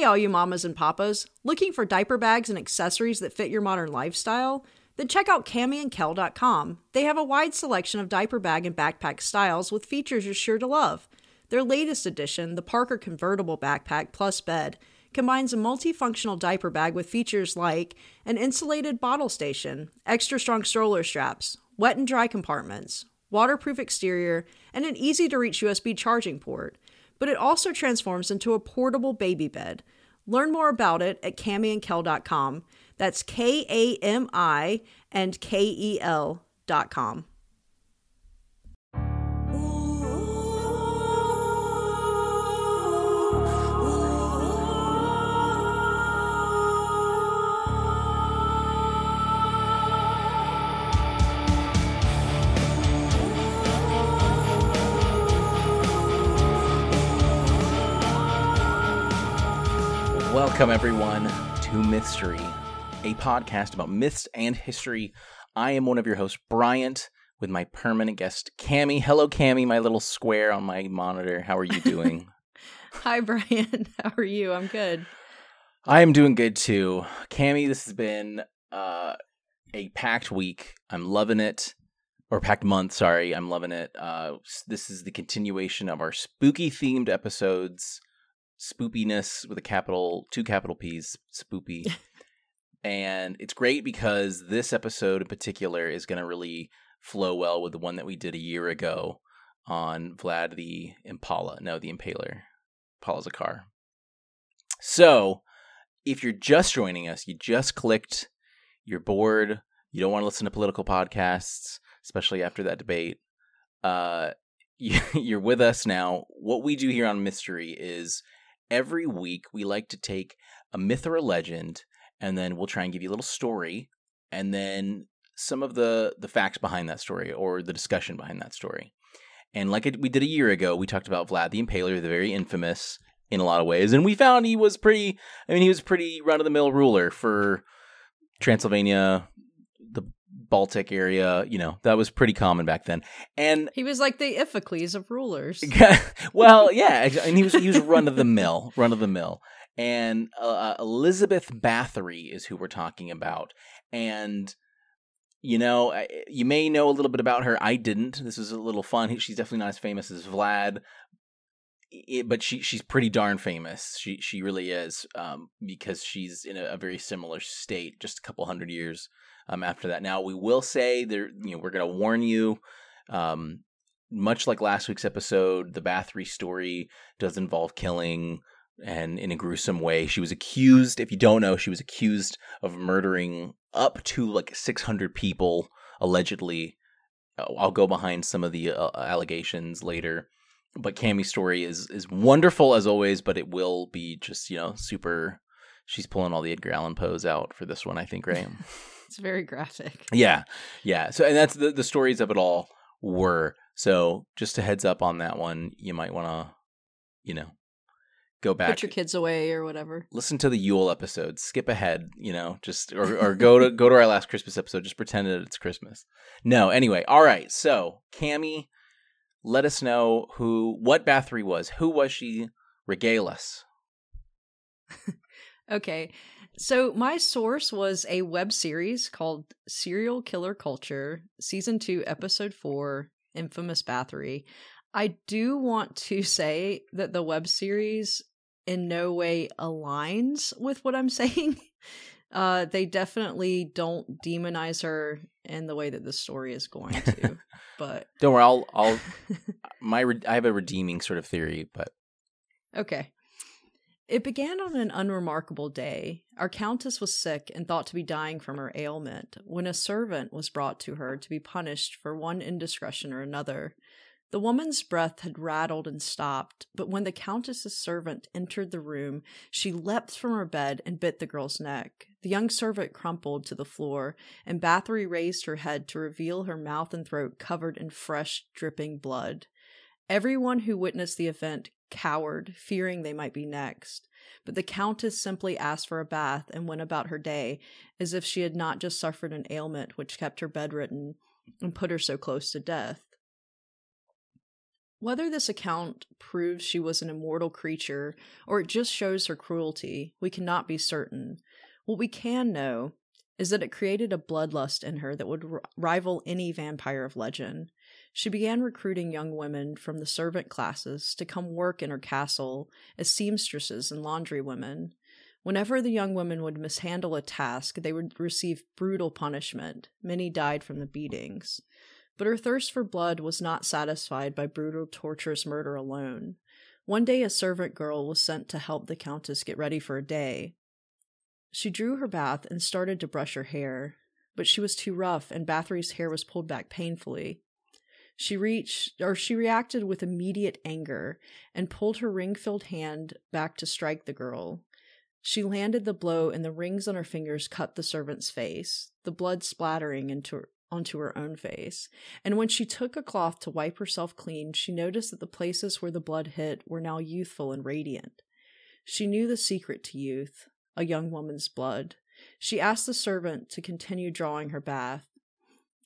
Hey, all you mamas and papas, looking for diaper bags and accessories that fit your modern lifestyle? Then check out CamiandKel.com. They have a wide selection of diaper bag and backpack styles with features you're sure to love. Their latest addition, the Parker Convertible Backpack Plus Bed, combines a multifunctional diaper bag with features like an insulated bottle station, extra strong stroller straps, wet and dry compartments, waterproof exterior, and an easy to reach USB charging port but it also transforms into a portable baby bed. Learn more about it at camiandkel.com. That's K A M I and K E L.com. Welcome, everyone, to Mythstory, a podcast about myths and history. I am one of your hosts, Bryant, with my permanent guest, Cami. Hello, Cami, my little square on my monitor. How are you doing? Hi, Brian. How are you? I'm good. I am doing good too. Cami, this has been uh, a packed week. I'm loving it. Or packed month, sorry. I'm loving it. Uh, this is the continuation of our spooky themed episodes spoopiness with a capital two capital P's spoopy. and it's great because this episode in particular is going to really flow well with the one that we did a year ago on Vlad the Impala. No, the Impaler. Impala's a car. So, if you're just joining us, you just clicked, you're bored, you don't want to listen to political podcasts, especially after that debate, uh, you're with us now. What we do here on Mythstory is every week we like to take a myth or a legend and then we'll try and give you a little story and then some of the the facts behind that story or the discussion behind that story. And like we did a year ago we talked about vlad the impaler the very infamous in a lot of ways and we found he was pretty i mean he was pretty run-of-the-mill ruler for transylvania the Baltic area, you know, that was pretty common back then. And he was like the Iphicles of rulers. well, yeah, and he was he was run of the mill, run of the mill. And uh, uh, Elizabeth Bathory is who we're talking about. And you know, you may know a little bit about her. I didn't. This is a little fun. She's definitely not as famous as Vlad, but she she's pretty darn famous. She she really is, um, because she's in a, a, very similar state, just a couple hundred years um, after that. Now, we will say there, you know, we're going to warn you. Um, much like last week's episode, the Bathory story does involve killing and in a gruesome way. She was accused, if you don't know, she was accused of murdering up to like 600 people allegedly. I'll go behind some of the uh, allegations later. But Cami's story is is wonderful as always, but it will be just, you know, super she's pulling all the Edgar Allan Poes out for this one, I think, right? It's very graphic. Yeah, yeah. So, and that's the the stories of it all were. So, just a heads up on that one, you might want to, you know, go back, put your kids away or whatever. Listen to the Yule episode. Skip ahead, you know, just or or go to go to our last Christmas episode. Just pretend that it's Christmas. No, anyway. All right. So, Cami, let us know who what Bathory was. Who was she? Regale us. okay. So my source was a web series called Serial Killer Culture, season 2, episode 4, Infamous Bathory. I do want to say that the web series in no way aligns with what I'm saying. Uh, they definitely don't demonize her in the way that the story is going to. but don't worry, I'll I'll my I have a redeeming sort of theory, but okay. It began on an unremarkable day. Our countess was sick and thought to be dying from her ailment when a servant was brought to her to be punished for one indiscretion or another. The woman's breath had rattled and stopped, but when the countess's servant entered the room, she leapt from her bed and bit the girl's neck. The young servant crumpled to the floor, and Bathory raised her head to reveal her mouth and throat covered in fresh, dripping blood. Everyone who witnessed the event cowered, fearing they might be next. But the Countess simply asked for a bath and went about her day, as if she had not just suffered an ailment which kept her bedridden and put her so close to death. Whether this account proves she was an immortal creature or it just shows her cruelty, we cannot be certain. What we can know is that it created a bloodlust in her that would r- rival any vampire of legend. She began recruiting young women from the servant classes to come work in her castle as seamstresses and laundry women. Whenever the young women would mishandle a task, they would receive brutal punishment. Many died from the beatings. But her thirst for blood was not satisfied by brutal, torturous murder alone. One day, a servant girl was sent to help the Countess get ready for a day. She drew her bath and started to brush her hair, but she was too rough, and Bathory's hair was pulled back painfully. She reached, or she reacted with immediate anger and pulled her ring filled hand back to strike the girl. She landed the blow, and the rings on her fingers cut the servant's face, the blood splattering into onto her own face. And when she took a cloth to wipe herself clean, she noticed that the places where the blood hit were now youthful and radiant. She knew the secret to youth, a young woman's blood. She asked the servant to continue drawing her bath,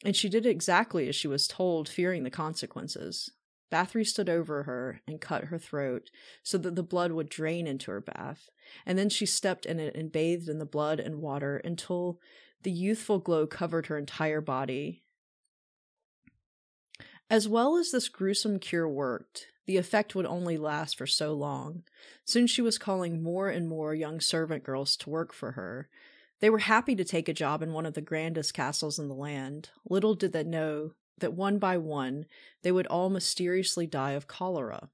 and she did exactly as she was told, fearing the consequences. Bathory stood over her and cut her throat so that the blood would drain into her bath, and then she stepped in it and bathed in the blood and water until the youthful glow covered her entire body. As well as this gruesome cure worked, the effect would only last for so long. Soon she was calling more and more young servant girls to work for her. They were happy to take a job in one of the grandest castles in the land. Little did they know that one by one they would all mysteriously die of cholera.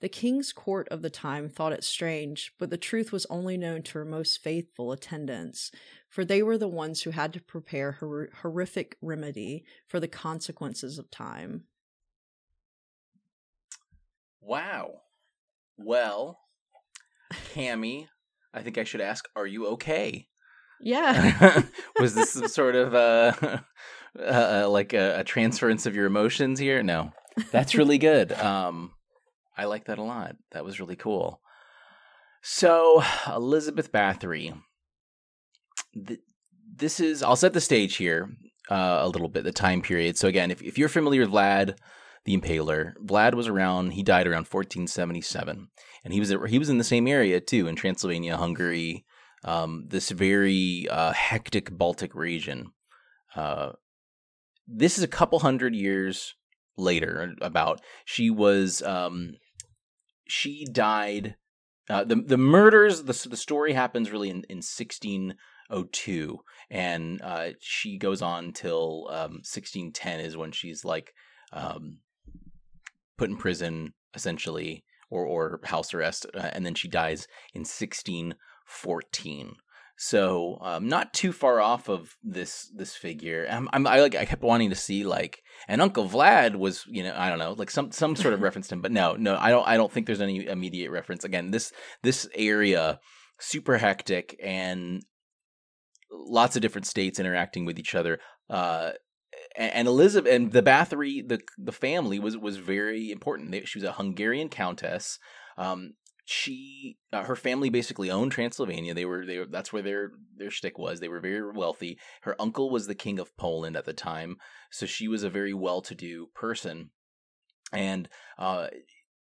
The king's court of the time thought it strange, but the truth was only known to her most faithful attendants, for they were the ones who had to prepare her horrific remedy for the consequences of time. Wow. Well, Cami, I think I should ask, are you okay? Yeah. Was this some sort of uh, uh like a, a, transference of your emotions here? No. That's really good. Um I like that a lot. That was really cool. So, Elizabeth Bathory. Th- this is, I'll set the stage here uh, a little bit, the time period. So, again, if, if you're familiar with Vlad the Impaler, Vlad was around, he died around 1477. And he was, he was in the same area too, in Transylvania, Hungary, um, this very uh, hectic Baltic region. Uh, this is a couple hundred years later about she was um, she died. Uh, the the murders the the story happens really in in sixteen oh two, and uh, she goes on till um, sixteen ten is when she's like um, put in prison essentially or or house arrest, uh, and then she dies in sixteen fourteen. So um, not too far off of this this figure. I'm, I'm I like I kept wanting to see like and Uncle Vlad was you know I don't know like some some sort of reference to him, but no no I don't I don't think there's any immediate reference. Again, this this area super hectic and lots of different states interacting with each other. Uh, and Elizabeth and the Bathory the the family was was very important. She was a Hungarian countess. Um, she uh, her family basically owned Transylvania. They were they were, that's where their their shtick was. They were very wealthy. Her uncle was the king of Poland at the time, so she was a very well-to-do person. And uh,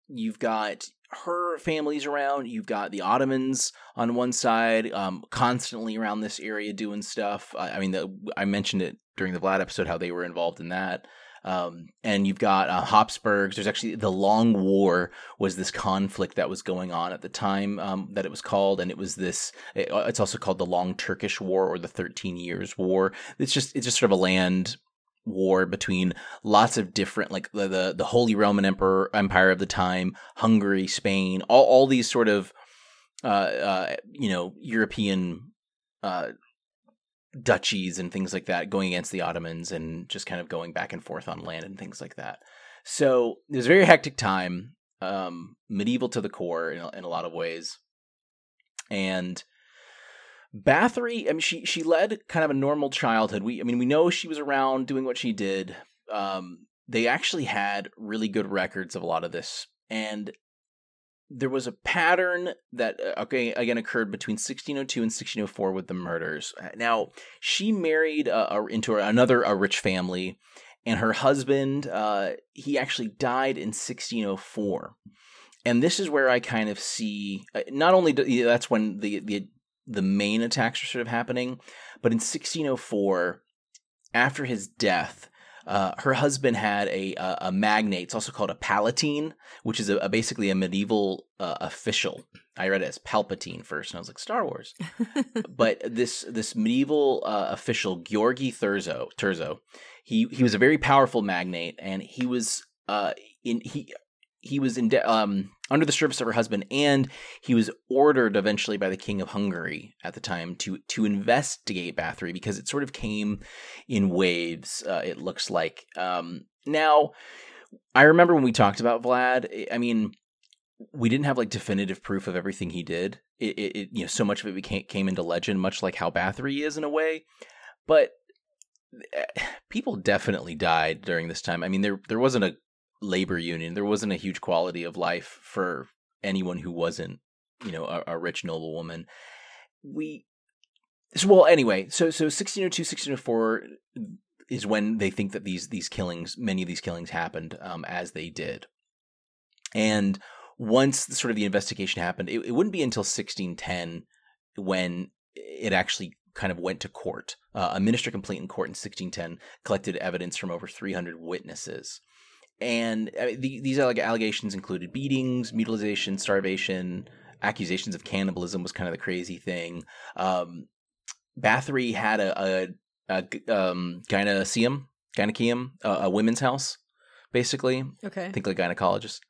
you've got her family's around. You've got the Ottomans on one side, um, constantly around this area doing stuff. I, I mean, the, I mentioned it during the Vlad episode how they were involved in that. Um, and you've got uh, Habsburgs. There's actually the Long War was this conflict that was going on at the time um, that it was called, and it was this. It, uh, it's also called the Long Turkish War or the Thirteen Years War. It's just it's just sort of a land war between lots of different like the the, the Holy Roman Emperor Empire of the time, Hungary, Spain, all all these sort of uh, uh, you know European uh, duchies and things like that going against the Ottomans and just kind of going back and forth on land and things like that. So it was a very hectic time, um, medieval to the core in a, in a lot of ways. And Bathory, I mean, she she led kind of a normal childhood. We, I mean, we know she was around doing what she did. Um, they actually had really good records of a lot of this, and there was a pattern that uh, okay again occurred between 1602 and 1604 with the murders. Uh, now she married uh, into another a rich family, and her husband, uh, he actually died in 1604. And this is where I kind of see uh, not only do, that's when the, the the main attacks are sort of happening, but in 1604, after his death, uh, her husband had a, a, a magnate. It's also called a palatine, which is a, a basically a medieval uh, official. I read it as Palpatine first, and I was like Star Wars. but this this medieval uh, official, Georgi Thurzo, Turzo, he he was a very powerful magnate, and he was uh in he he was in de- um under the service of her husband, and he was ordered eventually by the king of Hungary at the time to to investigate Bathory because it sort of came in waves. Uh, it looks like um, now. I remember when we talked about Vlad. I mean, we didn't have like definitive proof of everything he did. It, it, it you know, so much of it became came into legend, much like how Bathory is in a way. But eh, people definitely died during this time. I mean, there there wasn't a labor union. There wasn't a huge quality of life for anyone who wasn't, you know, a, a rich noble woman. We so, well anyway, so so 1602 1604 is when they think that these these killings, many of these killings happened um, as they did. And once the, sort of the investigation happened, it, it wouldn't be until 1610 when it actually kind of went to court. Uh, a minister complaint in court in 1610 collected evidence from over 300 witnesses and uh, the, these allegations included beatings, mutilation, starvation, accusations of cannibalism was kind of the crazy thing. Um, Bathory had a, a, a um, a, a women's house, basically. Okay. I Think like gynecologist.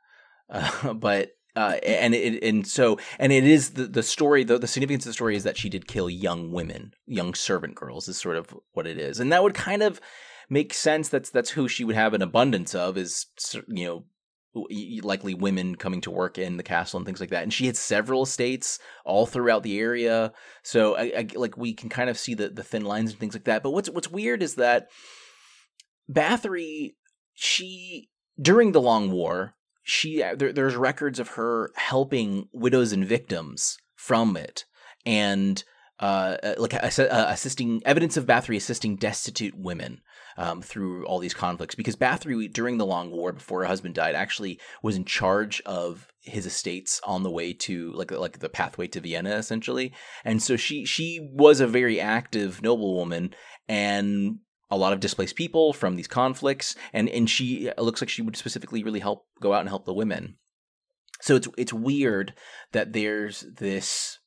Uh, but uh, and it and so and it is the the story the, the significance of the story is that she did kill young women, young servant girls is sort of what it is, and that would kind of makes sense. That's that's who she would have an abundance of is you know likely women coming to work in the castle and things like that. And she had several estates all throughout the area, so I, I, like we can kind of see the the thin lines and things like that. But what's what's weird is that Bathory, she during the Long War, she there, there's records of her helping widows and victims from it, and uh, uh like uh, assisting evidence of Bathory assisting destitute women um, through all these conflicts. Because Bathory, during the Long War, before her husband died, actually was in charge of his estates on the way to like like the pathway to Vienna, essentially. And so she she was a very active noblewoman and a lot of displaced people from these conflicts. And and she looks like she would specifically really help go out and help the women. So it's it's weird that there's this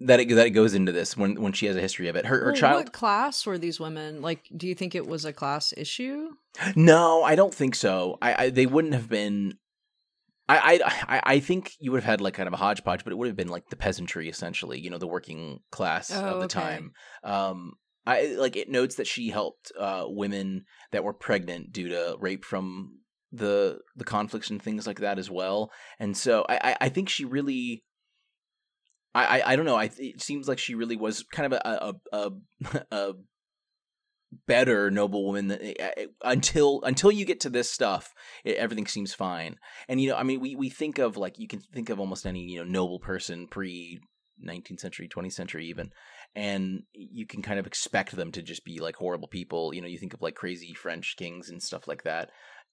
that it that it goes into this when when she has a history of it. Her, her well, child. What class were these women? Like, do you think it was a class issue? No, I don't think so. I, I they wouldn't have been. I, I I think you would have had like kind of a hodgepodge, but it would have been like the peasantry essentially, you know, the working class oh, of the okay. time. Um, I like it notes that she helped uh, women that were pregnant due to rape from the the conflicts and things like that as well. And so I I think she really I, I, I don't know. I it seems like she really was kind of a a, a, a better noblewoman than, eh, eh, until until you get to this stuff. It, everything seems fine. And you know, I mean, we we think of like you can think of almost any you know noble person pre 19th century, 20th century even, and you can kind of expect them to just be like horrible people. You know, you think of like crazy French kings and stuff like that.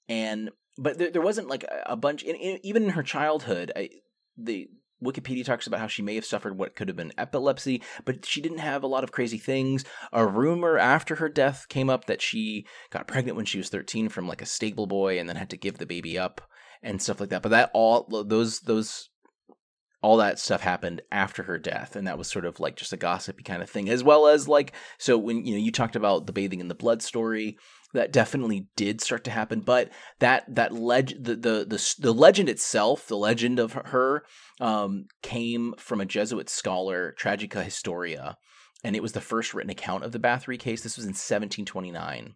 And but there, there wasn't like a, a bunch. Even in her childhood, I, the Wikipedia talks about how she may have suffered what could have been epilepsy, but she didn't have a lot of crazy things. A rumor after her death came up that she got pregnant when she was 13 from like a stable boy and then had to give the baby up and stuff like that. But that all those those all that stuff happened after her death and that was sort of like just a gossipy kind of thing as well as like so when you know you talked about the bathing in the blood story that definitely did start to happen but that that leg the, the the the legend itself the legend of her um came from a jesuit scholar tragica historia and it was the first written account of the bathory case this was in 1729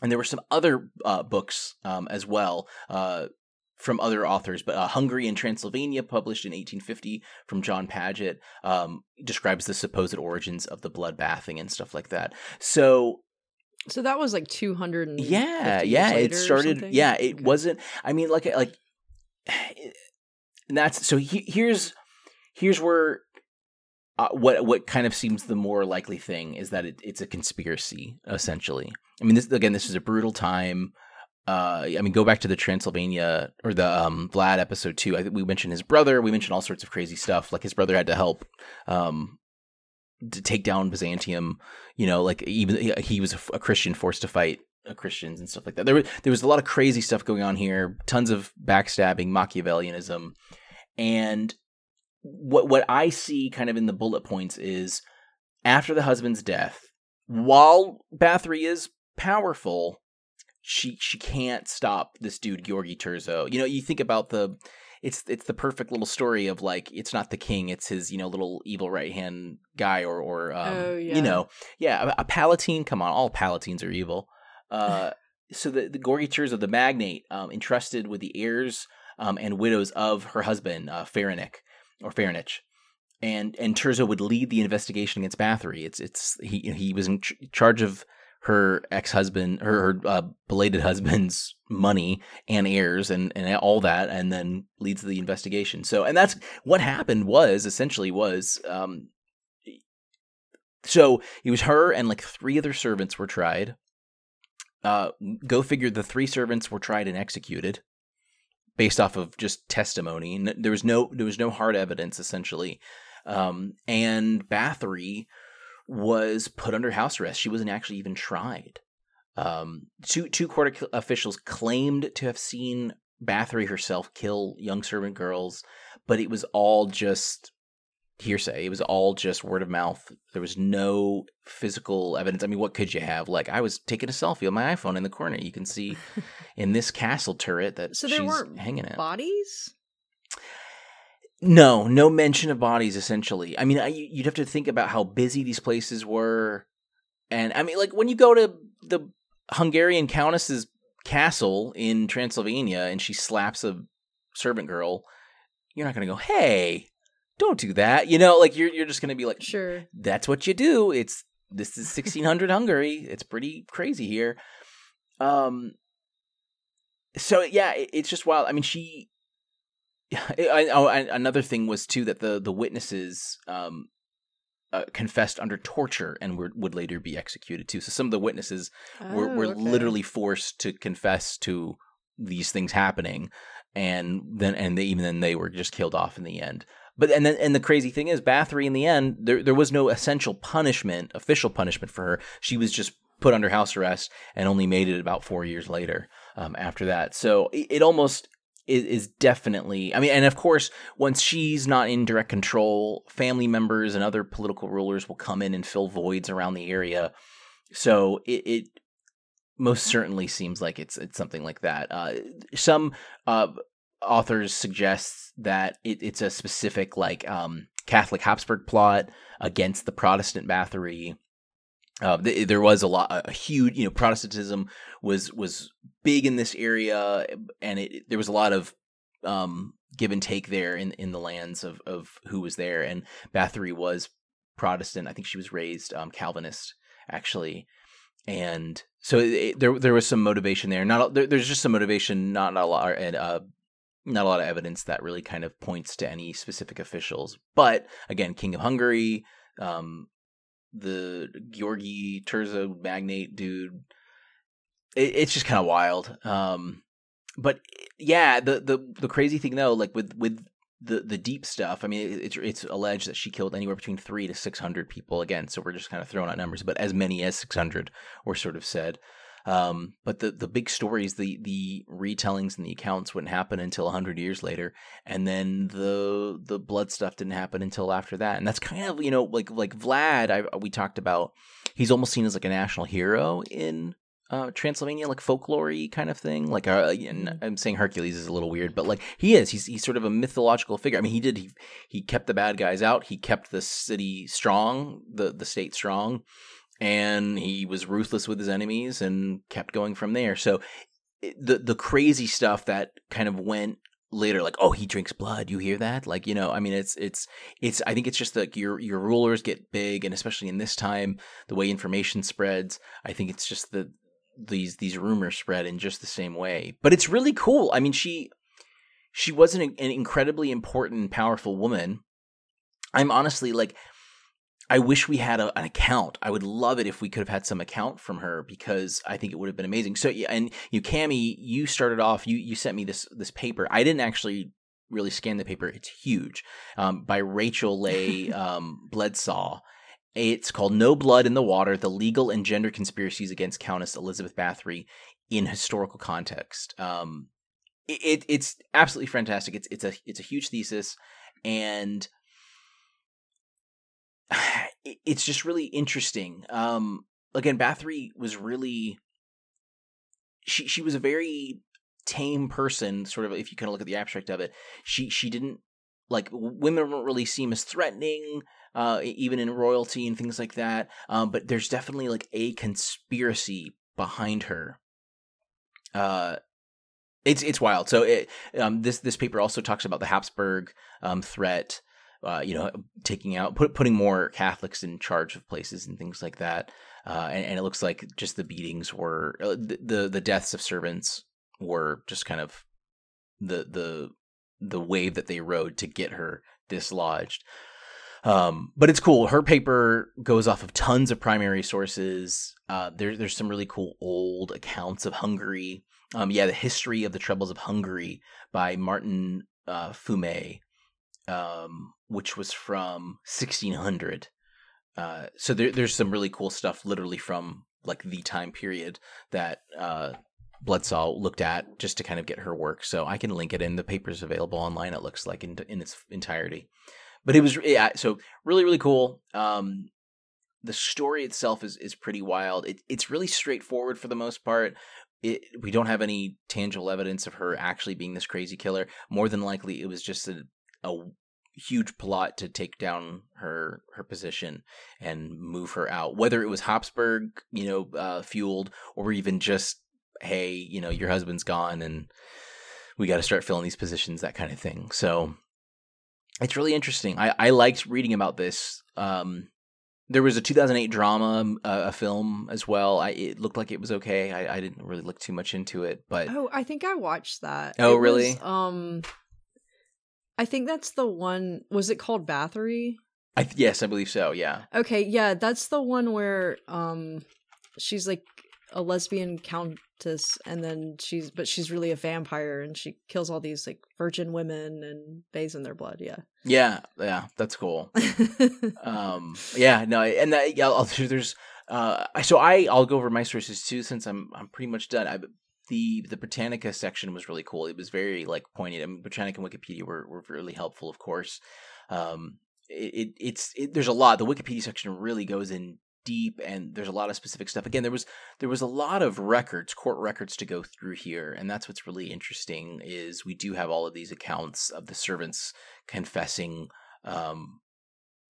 and there were some other uh, books um, as well uh, from other authors, but uh, Hungary and Transylvania, published in 1850 from John Paget, um, describes the supposed origins of the blood bathing and stuff like that. So so that was like 200 yeah yeah it started yeah it okay. wasn't i mean like like and that's so he, here's here's where uh, what what kind of seems the more likely thing is that it, it's a conspiracy essentially I mean, this again, this is a brutal time. Uh, I mean, go back to the Transylvania or the um, Vlad episode too. I think we mentioned his brother. We mentioned all sorts of crazy stuff. Like his brother had to help um, to take down Byzantium. You know, like even he was a, Christian forced to fight uh, Christians and stuff like that. There was there was a lot of crazy stuff going on here. Tons of backstabbing, Machiavellianism, and what what I see kind of in the bullet points is after the husband's death, while Bathory is powerful, she she can't stop this dude Georgi Turzo. You know, you think about the it's it's the perfect little story of like it's not the king, it's his you know little evil right hand guy or or um, oh, yeah. you know yeah a, a, palatine. Come on, all palatines are evil. Uh, so the the Georgi Turzo, the magnate, um, entrusted with the heirs um, and widows of her husband uh, or Farinich and and Turzo would lead the investigation against Bathory. It's it's he he was in ch- charge of her ex husband, her, her uh, belated husband's money and heirs and, and all that, and then leads the investigation. So, and that's what happened was essentially was, um, so it was her and like three other servants were tried. Uh, go figure. The three servants were tried and executed based off of just testimony. There was no there was no hard evidence essentially. Um, and Bathory was put under house arrest. She wasn't actually even tried. Um, two two court officials claimed to have seen Bathory herself kill young servant girls, but it was all just hearsay. It was all just word of mouth. There was no physical evidence. I mean, what could you have? Like, I was taking a selfie on my iPhone in the corner. You can see in this castle turret that so there she's weren't hanging at. Bodies? No, no mention of bodies. Essentially, I mean, I, you'd have to think about how busy these places were, and I mean, like when you go to the Hungarian countess's castle in Transylvania and she slaps a servant girl, you're not going to go, "Hey, don't do that." You know, like you're you're just going to be like, "Sure, that's what you do." It's this is 1600 Hungary. It's pretty crazy here. Um. So yeah, it, it's just wild. I mean, she I, oh, another thing was too that the the witnesses um, uh, confessed under torture and were, would later be executed too. So some of the witnesses oh, were were okay. literally forced to confess to these things happening, and then and they, even then they were just killed off in the end. But and then and the crazy thing is, Bathory in the end there there was no essential punishment, official punishment for her. She was just put under house arrest and only made it about four years later um, after that. So it, it almost is, is definitely i mean and of course once she's not in direct control family members and other political rulers will come in and fill voids around the area. So it, it most certainly seems like it's it's something like that. Uh, some uh, authors suggest that it, it's a specific like um, catholic habsburg plot against the protestant bathory uh, th- there was a lot, a huge, you know, Protestantism was was big in this area, and it, there was a lot of um, give and take there in in the lands of of who was there. And Bathory was Protestant. I think she was raised um, Calvinist, actually, and so it, there there was some motivation there. Not there, there's just some motivation, not, not a lot, and uh, not a lot of evidence that really kind of points to any specific officials. But again, King of Hungary, um, the Georgi Turzo magnate dude. It, it's just kind of wild. Um, but yeah, the the the crazy thing though, like with with the the deep stuff. I mean, it's it's alleged that she killed anywhere between three to six hundred people. Again, so we're just kind of throwing out numbers, but as many as six hundred were sort of said. Um, but the the big stories, the the retellings and the accounts wouldn't happen until hundred years later, and then the the blood stuff didn't happen until after that. And that's kind of you know like like Vlad. I we talked about. He's almost seen as like a national hero in uh, Transylvania, like folklore kind of thing. Like, uh, mm-hmm. I'm saying Hercules is a little weird, but like he is, he's he's sort of a mythological figure. I mean, he did he he kept the bad guys out. He kept the city strong, the the state strong and he was ruthless with his enemies and kept going from there. So the the crazy stuff that kind of went later like oh he drinks blood. You hear that? Like you know i mean it's it's it's i think it's just like your your rulers get big and especially in this time the way information spreads i think it's just the these these rumors spread in just the same way. But it's really cool. I mean she she was an, an incredibly important powerful woman. I'm honestly like I wish we had a, an account. I would love it if we could have had some account from her because I think it would have been amazing. So and you, Cami, you started off. You you sent me this this paper. I didn't actually really scan the paper. It's huge, um, by Rachel Leigh um, Bledsaw. It's called "No Blood in the Water: The Legal and Gender Conspiracies Against Countess Elizabeth Bathory in Historical Context." Um, it, it's absolutely fantastic. It's it's a it's a huge thesis, and it's just really interesting. Um, again, Bathory was really she she was a very tame person, sort of. If you kind of look at the abstract of it, she she didn't like women don't really seem as threatening, uh, even in royalty and things like that. Um, but there's definitely like a conspiracy behind her. Uh, it's it's wild. So it um this this paper also talks about the Habsburg um threat uh, you know, taking out, put, putting more Catholics in charge of places and things like that. Uh, and, and, it looks like just the beatings were uh, the, the, the deaths of servants were just kind of the the the wave that they rode to get her dislodged. Um, but it's cool. Her paper goes off of tons of primary sources. Uh, there, there's some really cool old accounts of Hungary. Um, yeah, the history of the troubles of Hungary by Martin uh, Fumée um, which was from 1600. Uh, so there, there's some really cool stuff, literally from like the time period that uh, Bledsaw looked at just to kind of get her work. So I can link it in. The paper's available online. It looks like in in its entirety. But it was yeah, so really really cool. Um, the story itself is is pretty wild. It, it's really straightforward for the most part. It, we don't have any tangible evidence of her actually being this crazy killer. More than likely, it was just a, a huge plot to take down her her position and move her out. Whether it was habsburg you know uh, fueled or even just hey you know your husband's gone and we got to start filling these positions that kind of thing. So it's really interesting. I i liked reading about this. Um there was a 2008 drama uh, a film as well. I it looked like it was okay. I i didn't really look too much into it but oh i think i watched that. Oh it really? was, um I think that's the one. Was it called Bathory? I th- yes, I believe so. Yeah. Okay, yeah, that's the one where um, she's like a lesbian countess, and then she's but she's really a vampire, and she kills all these like virgin women and bathes in their blood. Yeah. Yeah, yeah, that's cool. um, yeah, no, and that yeah, I'll, there's uh, so I I'll go over my sources too since I'm I'm pretty much done. I the the Britannica section was really cool. It was very like pointed. I mean, Britannica and Wikipedia were were really helpful, of course. Um, it, it it's it, there's a lot. The Wikipedia section really goes in deep, and there's a lot of specific stuff. Again, there was there was a lot of records, court records to go through here, and that's what's really interesting. Is we do have all of these accounts of the servants confessing. Um,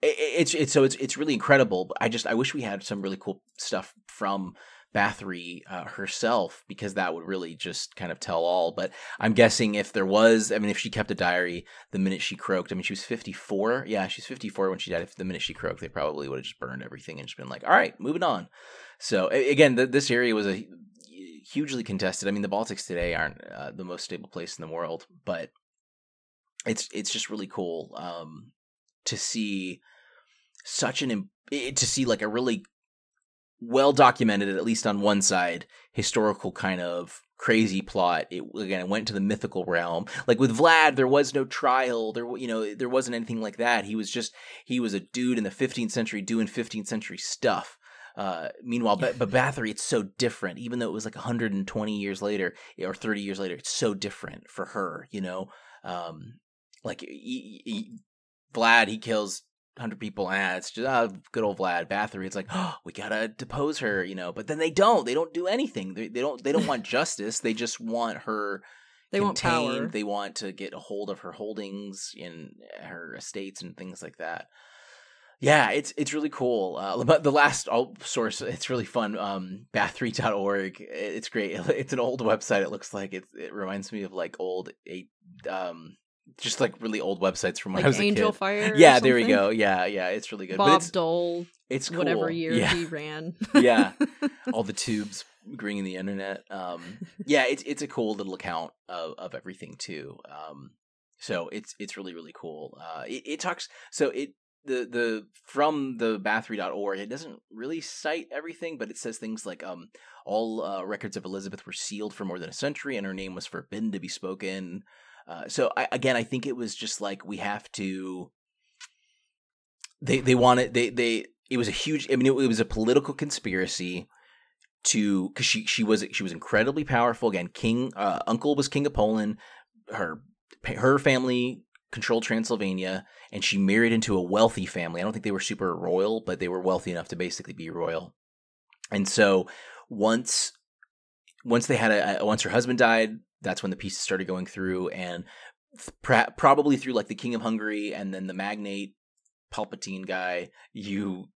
it, it's it's so it's it's really incredible. I just I wish we had some really cool stuff from Bathory uh, herself because that would really just kind of tell all. But I'm guessing if there was, I mean, if she kept a diary the minute she croaked, I mean, she was 54. Yeah, she's 54 when she died. If the minute she croaked, they probably would have just burned everything and just been like, all right, moving on. So again, th- this area was a hugely contested. I mean, the Baltics today aren't uh, the most stable place in the world, but it's it's just really cool um, to see such an to see like a really well documented, at least on one side, historical kind of crazy plot. It again, it went to the mythical realm. Like with Vlad, there was no trial. There, you know, there wasn't anything like that. He was just he was a dude in the 15th century doing 15th century stuff. Uh, meanwhile, but, but Bathory, it's so different. Even though it was like 120 years later or 30 years later, it's so different for her. You know, um, like Vlad, he kills hundred people. Ah, it's just uh, good old Vlad Bathory. It's like, oh, we gotta depose her, you know. But then they don't. They don't do anything. They, they don't. They don't want justice. They just want her. They contained. want power. They want to get a hold of her holdings and her estates and things like that. Yeah, it's it's really cool. Uh, but the last source, it's really fun. Um, bathory.org. It's great. It's an old website. It looks like it. It reminds me of like old eight um just like really old websites from when like I was a Angel kid. Fire. Yeah, there we go. Yeah, yeah, it's really good. Bob it's, Dole. It's cool. whatever year yeah. he ran. yeah, all the tubes greening the internet. Um, yeah, it's it's a cool little account of of everything too. Um, so it's it's really really cool. Uh, it, it talks so it the the from the bathory.org it doesn't really cite everything but it says things like um all uh, records of elizabeth were sealed for more than a century and her name was forbidden to be spoken uh, so I, again i think it was just like we have to they they wanted they they it was a huge i mean it, it was a political conspiracy to because she she was she was incredibly powerful again king uh, uncle was king of poland her her family controlled Transylvania, and she married into a wealthy family. I don't think they were super royal, but they were wealthy enough to basically be royal. And so once once they had a once her husband died, that's when the pieces started going through, and probably through like the king of Hungary and then the magnate Palpatine guy, you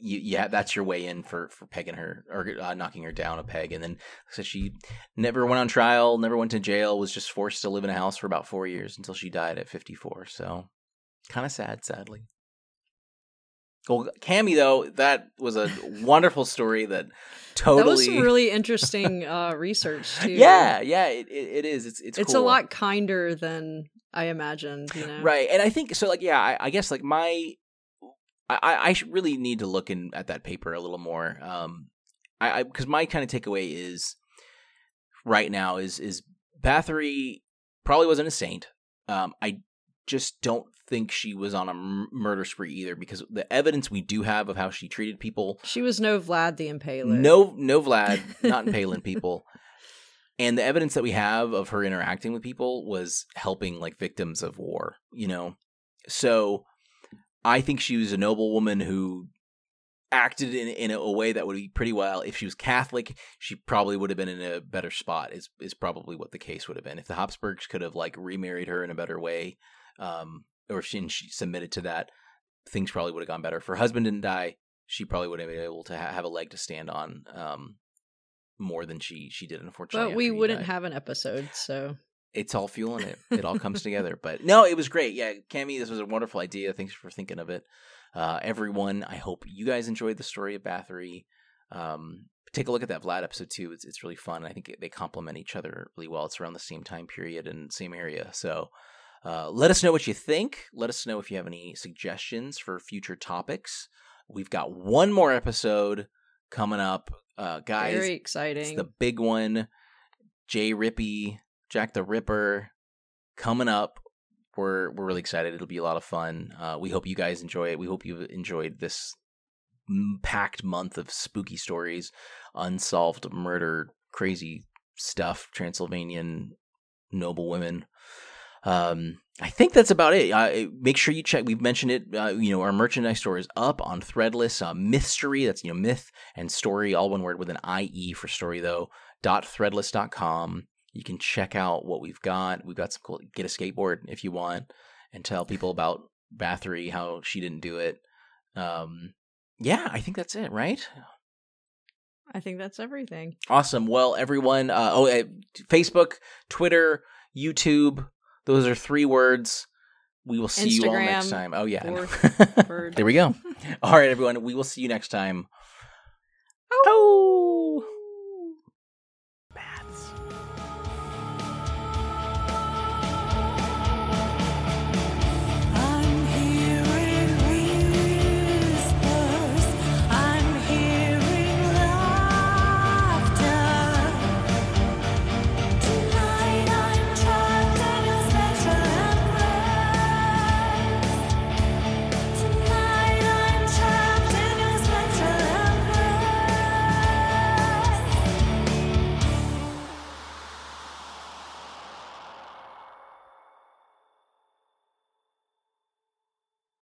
you, yeah, that's your way in for for pegging her or uh, knocking her down a peg. And then so she never went on trial, never went to jail, was just forced to live in a house for about four years until she died at 54. So kind of sad, sadly. Well, Cami though, that was a wonderful story that totally that was some really interesting uh, research too. Yeah, yeah, it, it, it is. It's it's it's cool. a lot kinder than I imagined. You know, right? And I think so. Like, yeah, I, I guess like my I, I really need to look in at that paper a little more. Um, I because my kind of takeaway is right now is is Bathory probably wasn't a saint. Um, I just don't think she was on a m- murder spree either because the evidence we do have of how she treated people. She was no Vlad the Impaler. No, no Vlad, not impaling people. And the evidence that we have of her interacting with people was helping like victims of war, you know? So I think she was a noble woman who acted in in a way that would be pretty well. If she was Catholic, she probably would have been in a better spot. Is is probably what the case would have been. If the Habsburgs could have like remarried her in a better way, um, or if she, she submitted to that, things probably would have gone better. If her husband didn't die, she probably would have been able to ha- have a leg to stand on. Um, more than she she did, unfortunately. But we wouldn't have an episode, so it's all fueling it. It all comes together. But no, it was great. Yeah, Cami, this was a wonderful idea. Thanks for thinking of it. Uh, everyone, I hope you guys enjoyed the story of Bathory. Um, take a look at that Vlad episode too. It's it's really fun. I think they complement each other really well. It's around the same time period and same area. So uh, let us know what you think. Let us know if you have any suggestions for future topics. We've got one more episode coming up, uh, guys. Very exciting. It's the big one. Jay Rippey Jack the Ripper coming up. We're we're really excited. It'll be a lot of fun. Uh, we hope you guys enjoy it. We hope you've enjoyed this packed month of spooky stories, unsolved murder, crazy stuff, Transylvanian noble women. Um, I think that's about it. Uh, make sure you check. We've mentioned it. Uh, you know, our merchandise store is up on Threadless. Uh, Mythstory. That's you know myth and story, all one word with an I E for story though. Dot threadless.com. You can check out what we've got. We've got some cool. Get a skateboard if you want, and tell people about Bathory how she didn't do it. Um, yeah, I think that's it, right? I think that's everything. Awesome. Well, everyone, uh, oh, uh, Facebook, Twitter, YouTube. Those are three words. We will see Instagram, you all next time. Oh yeah, there we go. all right, everyone. We will see you next time. oh. oh.